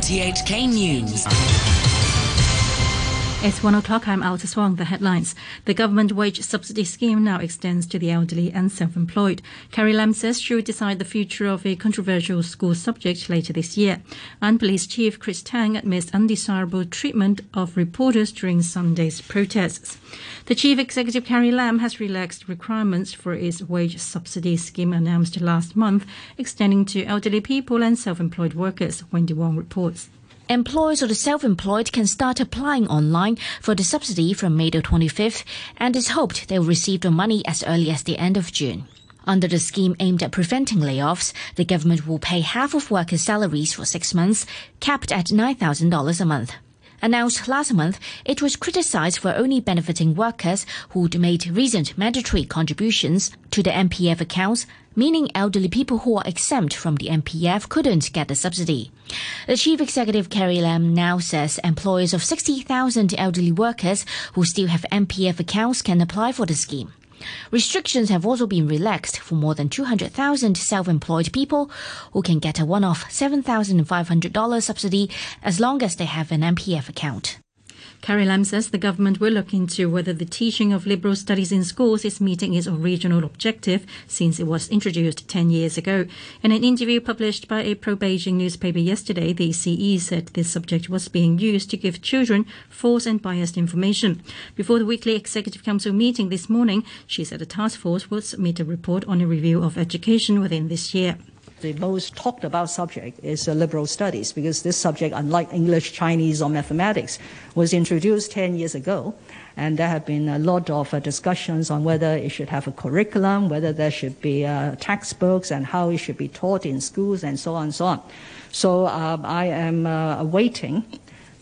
RTHK News. It's one o'clock. I'm Alta Swang. The headlines. The government wage subsidy scheme now extends to the elderly and self-employed. Carrie Lam says she will decide the future of a controversial school subject later this year. And Police Chief Chris Tang admits undesirable treatment of reporters during Sunday's protests. The Chief Executive Carrie Lam has relaxed requirements for its wage subsidy scheme announced last month, extending to elderly people and self-employed workers. Wendy Wong reports. Employers or the self-employed can start applying online for the subsidy from May the 25th, and it's hoped they will receive the money as early as the end of June. Under the scheme aimed at preventing layoffs, the government will pay half of workers' salaries for six months, capped at $9,000 a month. Announced last month, it was criticized for only benefiting workers who'd made recent mandatory contributions to the MPF accounts, meaning elderly people who are exempt from the MPF couldn't get the subsidy. The chief executive Carrie Lam now says employers of 60,000 elderly workers who still have MPF accounts can apply for the scheme. Restrictions have also been relaxed for more than 200,000 self-employed people who can get a one-off $7,500 subsidy as long as they have an MPF account. Carrie Lam says the government will look into whether the teaching of liberal studies in schools is meeting its original objective since it was introduced 10 years ago. In an interview published by a pro-Beijing newspaper yesterday, the CE said this subject was being used to give children false and biased information. Before the weekly Executive Council meeting this morning, she said a task force will submit a report on a review of education within this year the most talked about subject is uh, liberal studies because this subject, unlike English, Chinese, or mathematics, was introduced 10 years ago. And there have been a lot of uh, discussions on whether it should have a curriculum, whether there should be uh, textbooks, and how it should be taught in schools, and so on and so on. So um, I am uh, awaiting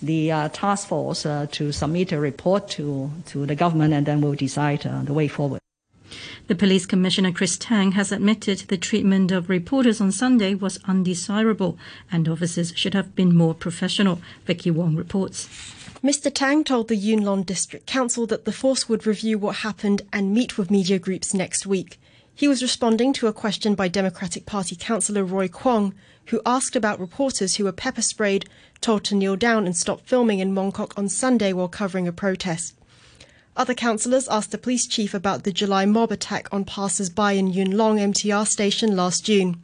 the uh, task force uh, to submit a report to, to the government, and then we'll decide the way forward. The police commissioner Chris Tang has admitted the treatment of reporters on Sunday was undesirable and officers should have been more professional. Vicky Wong reports. Mr. Tang told the Yuen Long District Council that the force would review what happened and meet with media groups next week. He was responding to a question by Democratic Party councillor Roy Kwong, who asked about reporters who were pepper sprayed, told to kneel down and stop filming in Mongkok on Sunday while covering a protest. Other councillors asked the police chief about the July mob attack on passers-by in Yuen Long MTR station last June.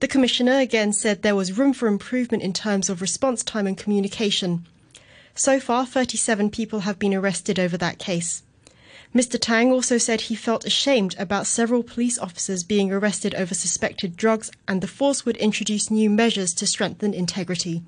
The commissioner again said there was room for improvement in terms of response time and communication. So far, 37 people have been arrested over that case. Mr. Tang also said he felt ashamed about several police officers being arrested over suspected drugs and the force would introduce new measures to strengthen integrity.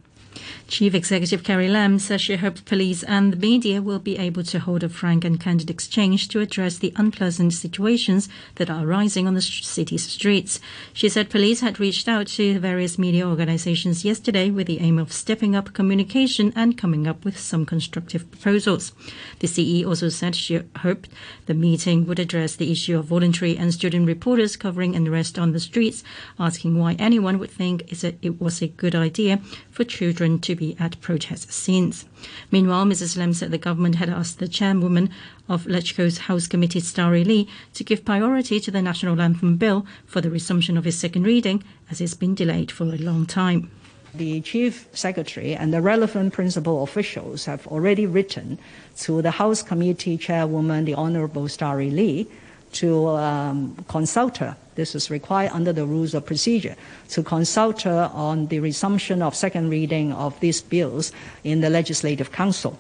Chief Executive Carrie Lam says she hopes police and the media will be able to hold a frank and candid exchange to address the unpleasant situations that are arising on the city's streets. She said police had reached out to various media organizations yesterday with the aim of stepping up communication and coming up with some constructive proposals. The CE also said she hoped the meeting would address the issue of voluntary and student reporters covering unrest on the streets, asking why anyone would think it was a good idea for children to be at protest scenes. Meanwhile, Mrs. Lam said the government had asked the chairwoman of LegCo's House Committee, Starry Lee, to give priority to the National Anthem Bill for the resumption of its second reading, as it's been delayed for a long time. The Chief Secretary and the relevant principal officials have already written to the House Committee Chairwoman, the Honorable Starry Lee, to um, consult her. This is required under the rules of procedure to consult her on the resumption of second reading of these bills in the Legislative Council.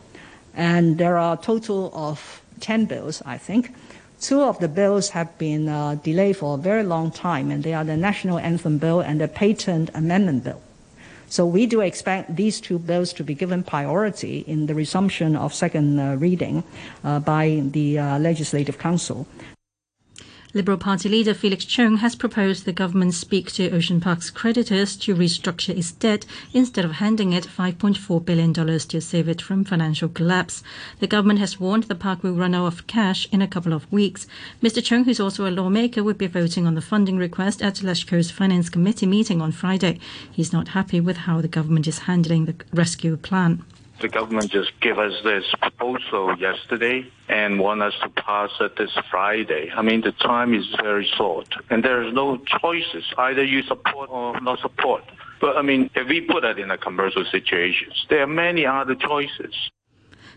And there are a total of 10 bills, I think. Two of the bills have been uh, delayed for a very long time, and they are the National Anthem Bill and the Patent Amendment Bill. So we do expect these two bills to be given priority in the resumption of second uh, reading uh, by the uh, Legislative Council. Liberal Party leader Felix Chung has proposed the government speak to Ocean Park's creditors to restructure its debt instead of handing it $5.4 billion to save it from financial collapse. The government has warned the park will run out of cash in a couple of weeks. Mr. Chung, who's also a lawmaker, will be voting on the funding request at LegCo's Finance Committee meeting on Friday. He's not happy with how the government is handling the rescue plan the government just gave us this proposal yesterday and want us to pass it this Friday. I mean, the time is very short, and there is no choices. Either you support or not support. But I mean, if we put that in a commercial situation, there are many other choices.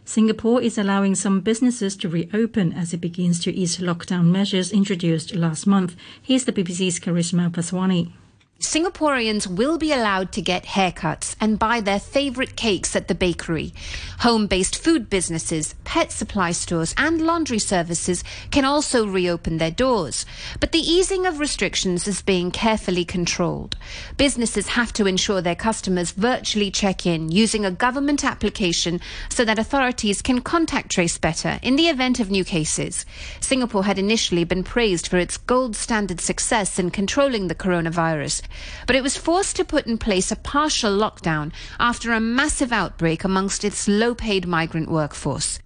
Singapore is allowing some businesses to reopen as it begins to ease lockdown measures introduced last month. Here's the BBC's Karishma Vaswani. Singaporeans will be allowed to get haircuts and buy their favorite cakes at the bakery. Home based food businesses, pet supply stores, and laundry services can also reopen their doors. But the easing of restrictions is being carefully controlled. Businesses have to ensure their customers virtually check in using a government application so that authorities can contact trace better in the event of new cases. Singapore had initially been praised for its gold standard success in controlling the coronavirus but it was forced to put in place a partial lockdown after a massive outbreak amongst its low paid migrant workforce.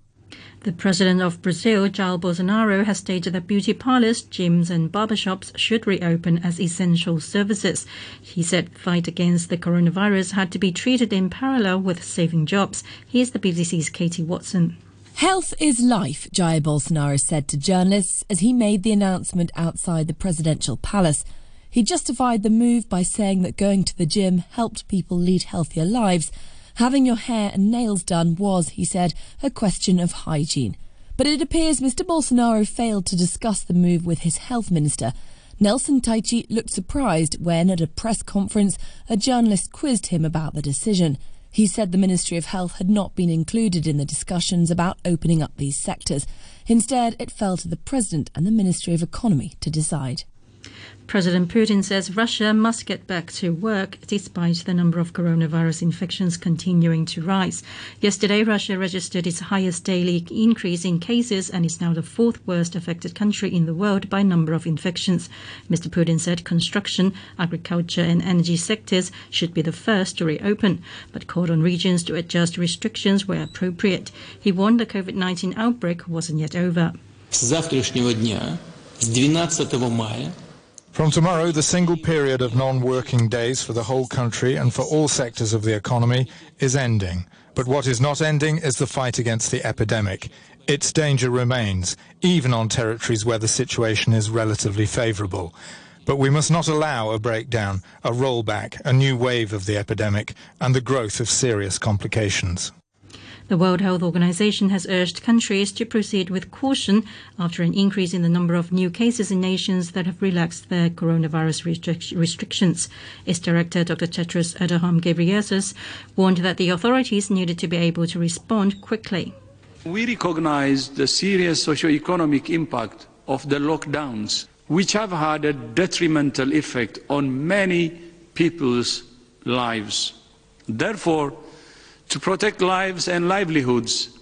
The president of Brazil, Jair Bolsonaro, has stated that beauty parlors, gyms, and barbershops should reopen as essential services. He said fight against the coronavirus had to be treated in parallel with saving jobs. Here's the BBC's Katie Watson. Health is life, Jair Bolsonaro said to journalists as he made the announcement outside the presidential palace. He justified the move by saying that going to the gym helped people lead healthier lives. Having your hair and nails done was, he said, a question of hygiene. But it appears Mr. Bolsonaro failed to discuss the move with his health minister. Nelson Teich looked surprised when, at a press conference, a journalist quizzed him about the decision. He said the Ministry of Health had not been included in the discussions about opening up these sectors. Instead, it fell to the President and the Ministry of Economy to decide. President Putin says Russia must get back to work despite the number of coronavirus infections continuing to rise. Yesterday, Russia registered its highest daily increase in cases and is now the fourth worst affected country in the world by number of infections. Mr. Putin said construction, agriculture, and energy sectors should be the first to reopen, but called on regions to adjust restrictions where appropriate. He warned the COVID 19 outbreak wasn't yet over. С завтрашнего дня, с 12 мая, from tomorrow, the single period of non-working days for the whole country and for all sectors of the economy is ending. But what is not ending is the fight against the epidemic. Its danger remains, even on territories where the situation is relatively favourable. But we must not allow a breakdown, a rollback, a new wave of the epidemic, and the growth of serious complications. The World Health Organization has urged countries to proceed with caution after an increase in the number of new cases in nations that have relaxed their coronavirus restric- restrictions. Its director, Dr. Tedros Adhanom Ghebreyesus, warned that the authorities needed to be able to respond quickly. We recognize the serious socio-economic impact of the lockdowns, which have had a detrimental effect on many people's lives. Therefore, to protect lives and livelihoods,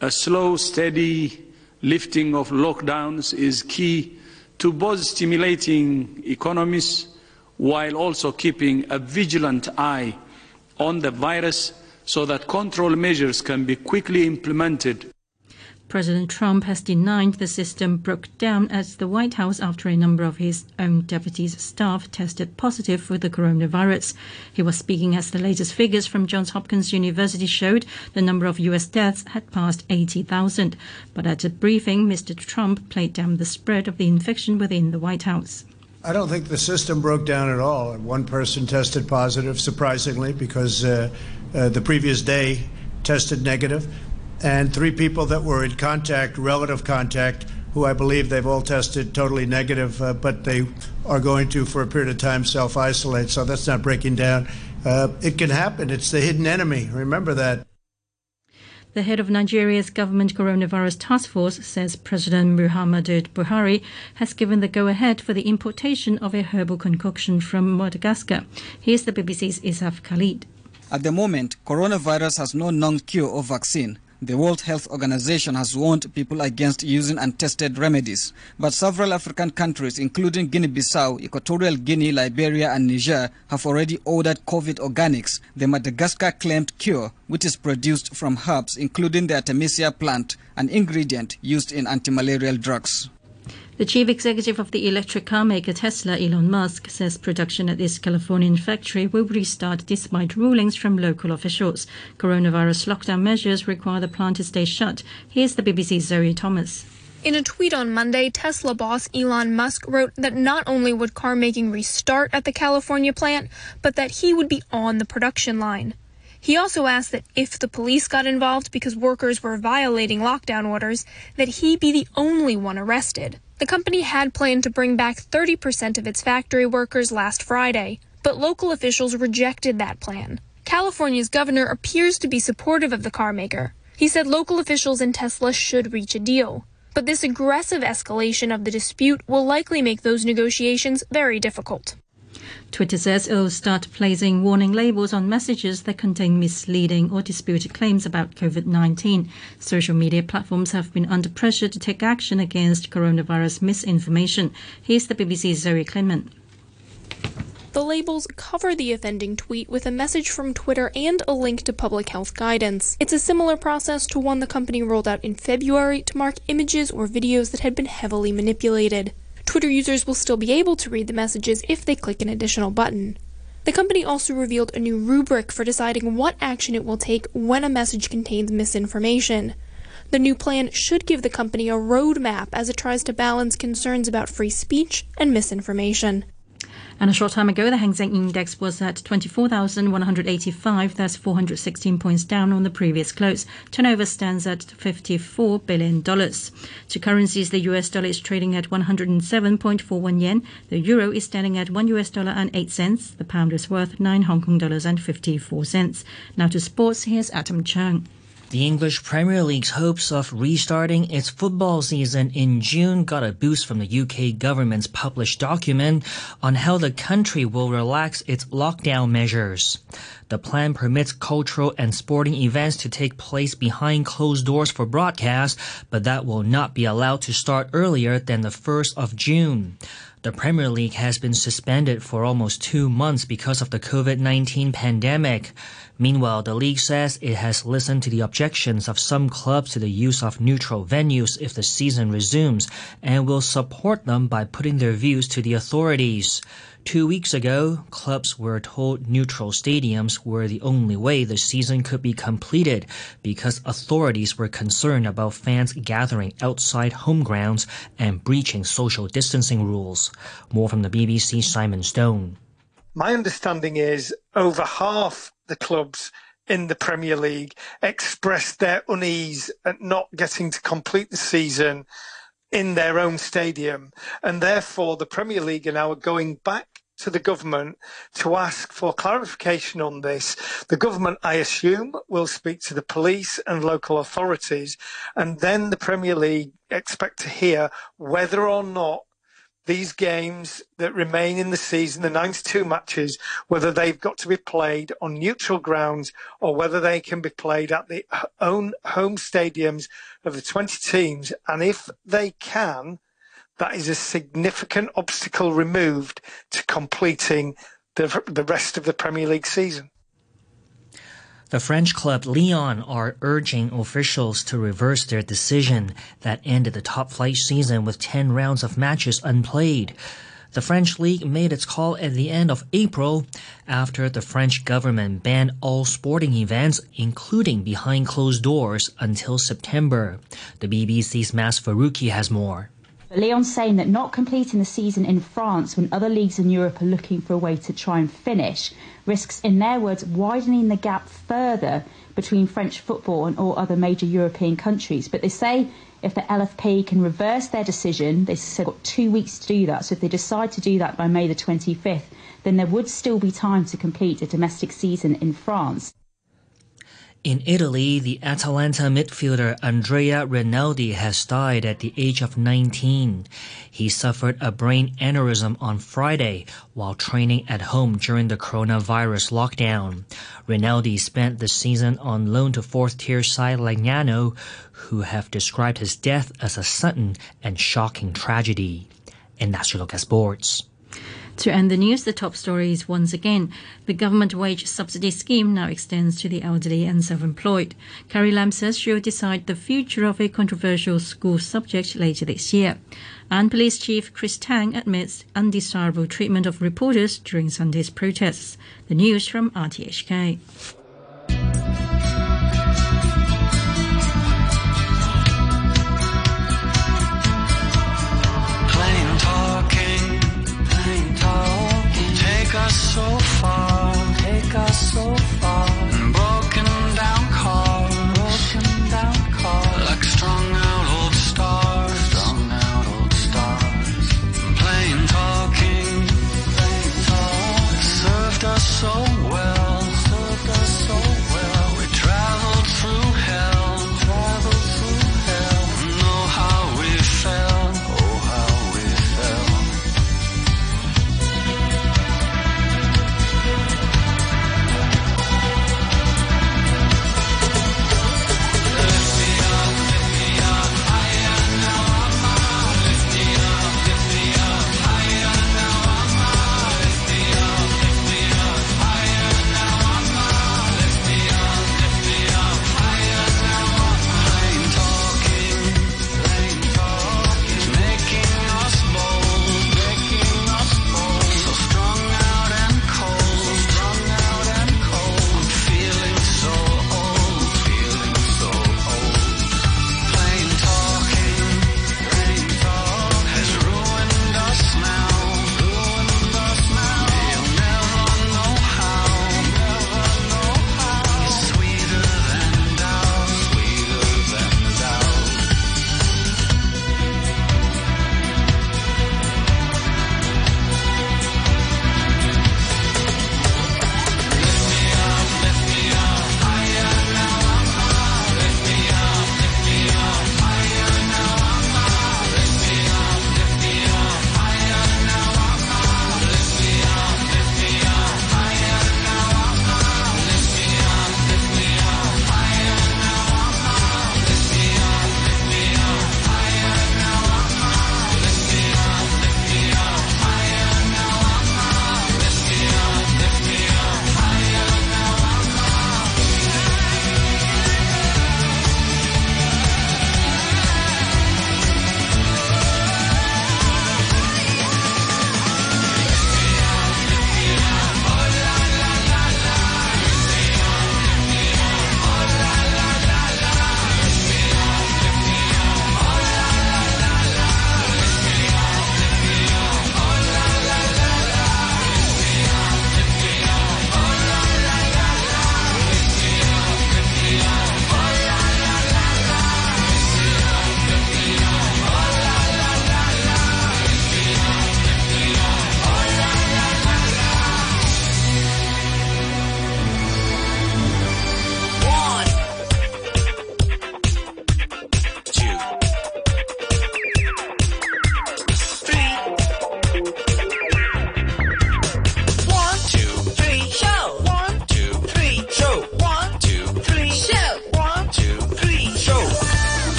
a slow, steady lifting of lockdowns is key to both stimulating economies while also keeping a vigilant eye on the virus so that control measures can be quickly implemented President Trump has denied the system broke down at the White House after a number of his own deputies' staff tested positive for the coronavirus. He was speaking as the latest figures from Johns Hopkins University showed the number of U.S. deaths had passed 80,000. But at a briefing, Mr. Trump played down the spread of the infection within the White House. I don't think the system broke down at all. One person tested positive, surprisingly, because uh, uh, the previous day tested negative and three people that were in contact, relative contact, who I believe they've all tested totally negative, uh, but they are going to, for a period of time, self isolate. So that's not breaking down. Uh, it can happen. It's the hidden enemy. Remember that. The head of Nigeria's government coronavirus task force says President Muhammadu Buhari has given the go ahead for the importation of a herbal concoction from Madagascar. Here's the BBC's Ishaq Khalid. At the moment, coronavirus has no known cure or vaccine. The World Health Organization has warned people against using untested remedies. But several African countries, including Guinea-Bissau, Equatorial Guinea, Liberia and Niger, have already ordered COVID organics, the Madagascar-claimed cure, which is produced from herbs, including the Artemisia plant, an ingredient used in anti-malarial drugs. The chief executive of the electric car maker Tesla, Elon Musk, says production at its Californian factory will restart despite rulings from local officials. Coronavirus lockdown measures require the plant to stay shut. Here's the BBC's Zoe Thomas. In a tweet on Monday, Tesla boss Elon Musk wrote that not only would car making restart at the California plant, but that he would be on the production line. He also asked that if the police got involved because workers were violating lockdown orders, that he be the only one arrested. The company had planned to bring back 30% of its factory workers last Friday, but local officials rejected that plan. California's governor appears to be supportive of the carmaker. He said local officials and Tesla should reach a deal. But this aggressive escalation of the dispute will likely make those negotiations very difficult. Twitter says it'll start placing warning labels on messages that contain misleading or disputed claims about COVID 19. Social media platforms have been under pressure to take action against coronavirus misinformation. Here's the BBC's Zoe Kleinman. The labels cover the offending tweet with a message from Twitter and a link to public health guidance. It's a similar process to one the company rolled out in February to mark images or videos that had been heavily manipulated. Twitter users will still be able to read the messages if they click an additional button. The company also revealed a new rubric for deciding what action it will take when a message contains misinformation. The new plan should give the company a roadmap as it tries to balance concerns about free speech and misinformation. And a short time ago, the Hang Seng Index was at 24,185. That's 416 points down on the previous close. Turnover stands at $54 billion. To currencies, the US dollar is trading at 107.41 yen. The euro is standing at 1 US dollar and 8 cents. The pound is worth 9 Hong Kong dollars and 54 cents. Now to sports, here's Adam Chung. The English Premier League's hopes of restarting its football season in June got a boost from the UK government's published document on how the country will relax its lockdown measures. The plan permits cultural and sporting events to take place behind closed doors for broadcast, but that will not be allowed to start earlier than the 1st of June. The Premier League has been suspended for almost two months because of the COVID-19 pandemic. Meanwhile, the league says it has listened to the objections of some clubs to the use of neutral venues if the season resumes and will support them by putting their views to the authorities. Two weeks ago, clubs were told neutral stadiums were the only way the season could be completed because authorities were concerned about fans gathering outside home grounds and breaching social distancing rules. More from the BBC Simon Stone. My understanding is over half the clubs in the Premier League expressed their unease at not getting to complete the season in their own stadium. And therefore, the Premier League are now going back to the government to ask for clarification on this. The government, I assume, will speak to the police and local authorities, and then the Premier League expect to hear whether or not these games that remain in the season, the 92 matches, whether they've got to be played on neutral grounds or whether they can be played at the own home stadiums of the 20 teams. And if they can, that is a significant obstacle removed to completing the, the rest of the Premier League season. The French club Lyon are urging officials to reverse their decision that ended the top flight season with 10 rounds of matches unplayed. The French league made its call at the end of April after the French government banned all sporting events, including behind closed doors, until September. The BBC's Maz Farookhi has more. Lyon's saying that not completing the season in France when other leagues in Europe are looking for a way to try and finish risks, in their words, widening the gap further between French football and all other major European countries. But they say if the LFP can reverse their decision, they said got two weeks to do that. So if they decide to do that by May the 25th, then there would still be time to complete a domestic season in France. In Italy, the Atalanta midfielder Andrea Rinaldi has died at the age of 19. He suffered a brain aneurysm on Friday while training at home during the coronavirus lockdown. Rinaldi spent the season on loan to fourth-tier side Legnano, who have described his death as a sudden and shocking tragedy. And that's your look at sports. To end the news, the top stories once again. The government wage subsidy scheme now extends to the elderly and self-employed. Carrie Lam says she'll decide the future of a controversial school subject later this year. And Police Chief Chris Tang admits undesirable treatment of reporters during Sunday's protests. The news from RTHK. so far.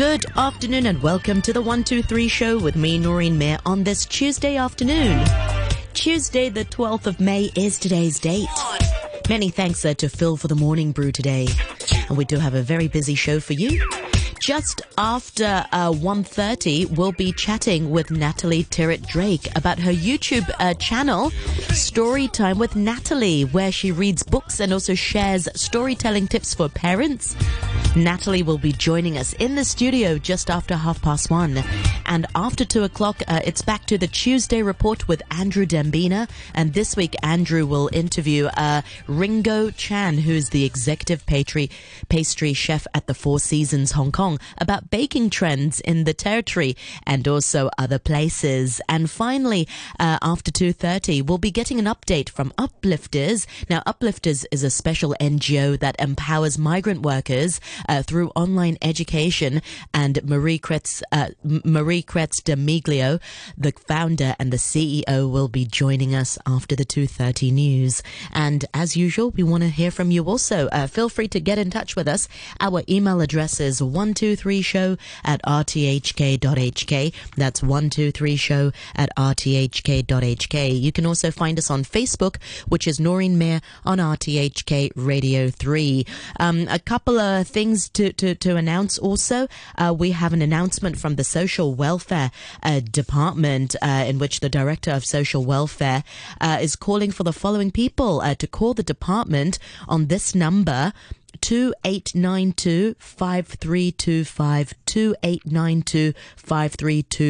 Good afternoon and welcome to the 123 show with me, Noreen Mir, on this Tuesday afternoon. Tuesday, the 12th of May is today's date. Many thanks uh, to Phil for the morning brew today. And we do have a very busy show for you. Just after uh, 1.30, we'll be chatting with Natalie Tirrett Drake about her YouTube uh, channel, Storytime with Natalie, where she reads books and also shares storytelling tips for parents. Natalie will be joining us in the studio just after half past one. And after two o'clock, uh, it's back to the Tuesday report with Andrew Dembina. And this week, Andrew will interview uh, Ringo Chan, who's the executive pastry, pastry chef at the Four Seasons Hong Kong, about baking trends in the territory and also other places. And finally, uh, after 2.30, we'll be getting an update from Uplifters. Now, Uplifters is a special NGO that empowers migrant workers uh, through online education. And Marie Kretz, uh, Marie Kretz Demiglio, the founder and the CEO, will be joining us after the 2.30 news. And as usual, we want to hear from you also. Uh, feel free to get in touch with us. Our email address is 123show at rthk.hk. That's 123show at rthk.hk. You can also find us on Facebook, which is Noreen Mir on RTHK Radio 3. Um, a couple of things to, to, to announce also. Uh, we have an announcement from the Social Welfare uh, Department uh, in which the Director of Social Welfare uh, is calling for the following people uh, to call the department on this number 2892 5325 2892 5325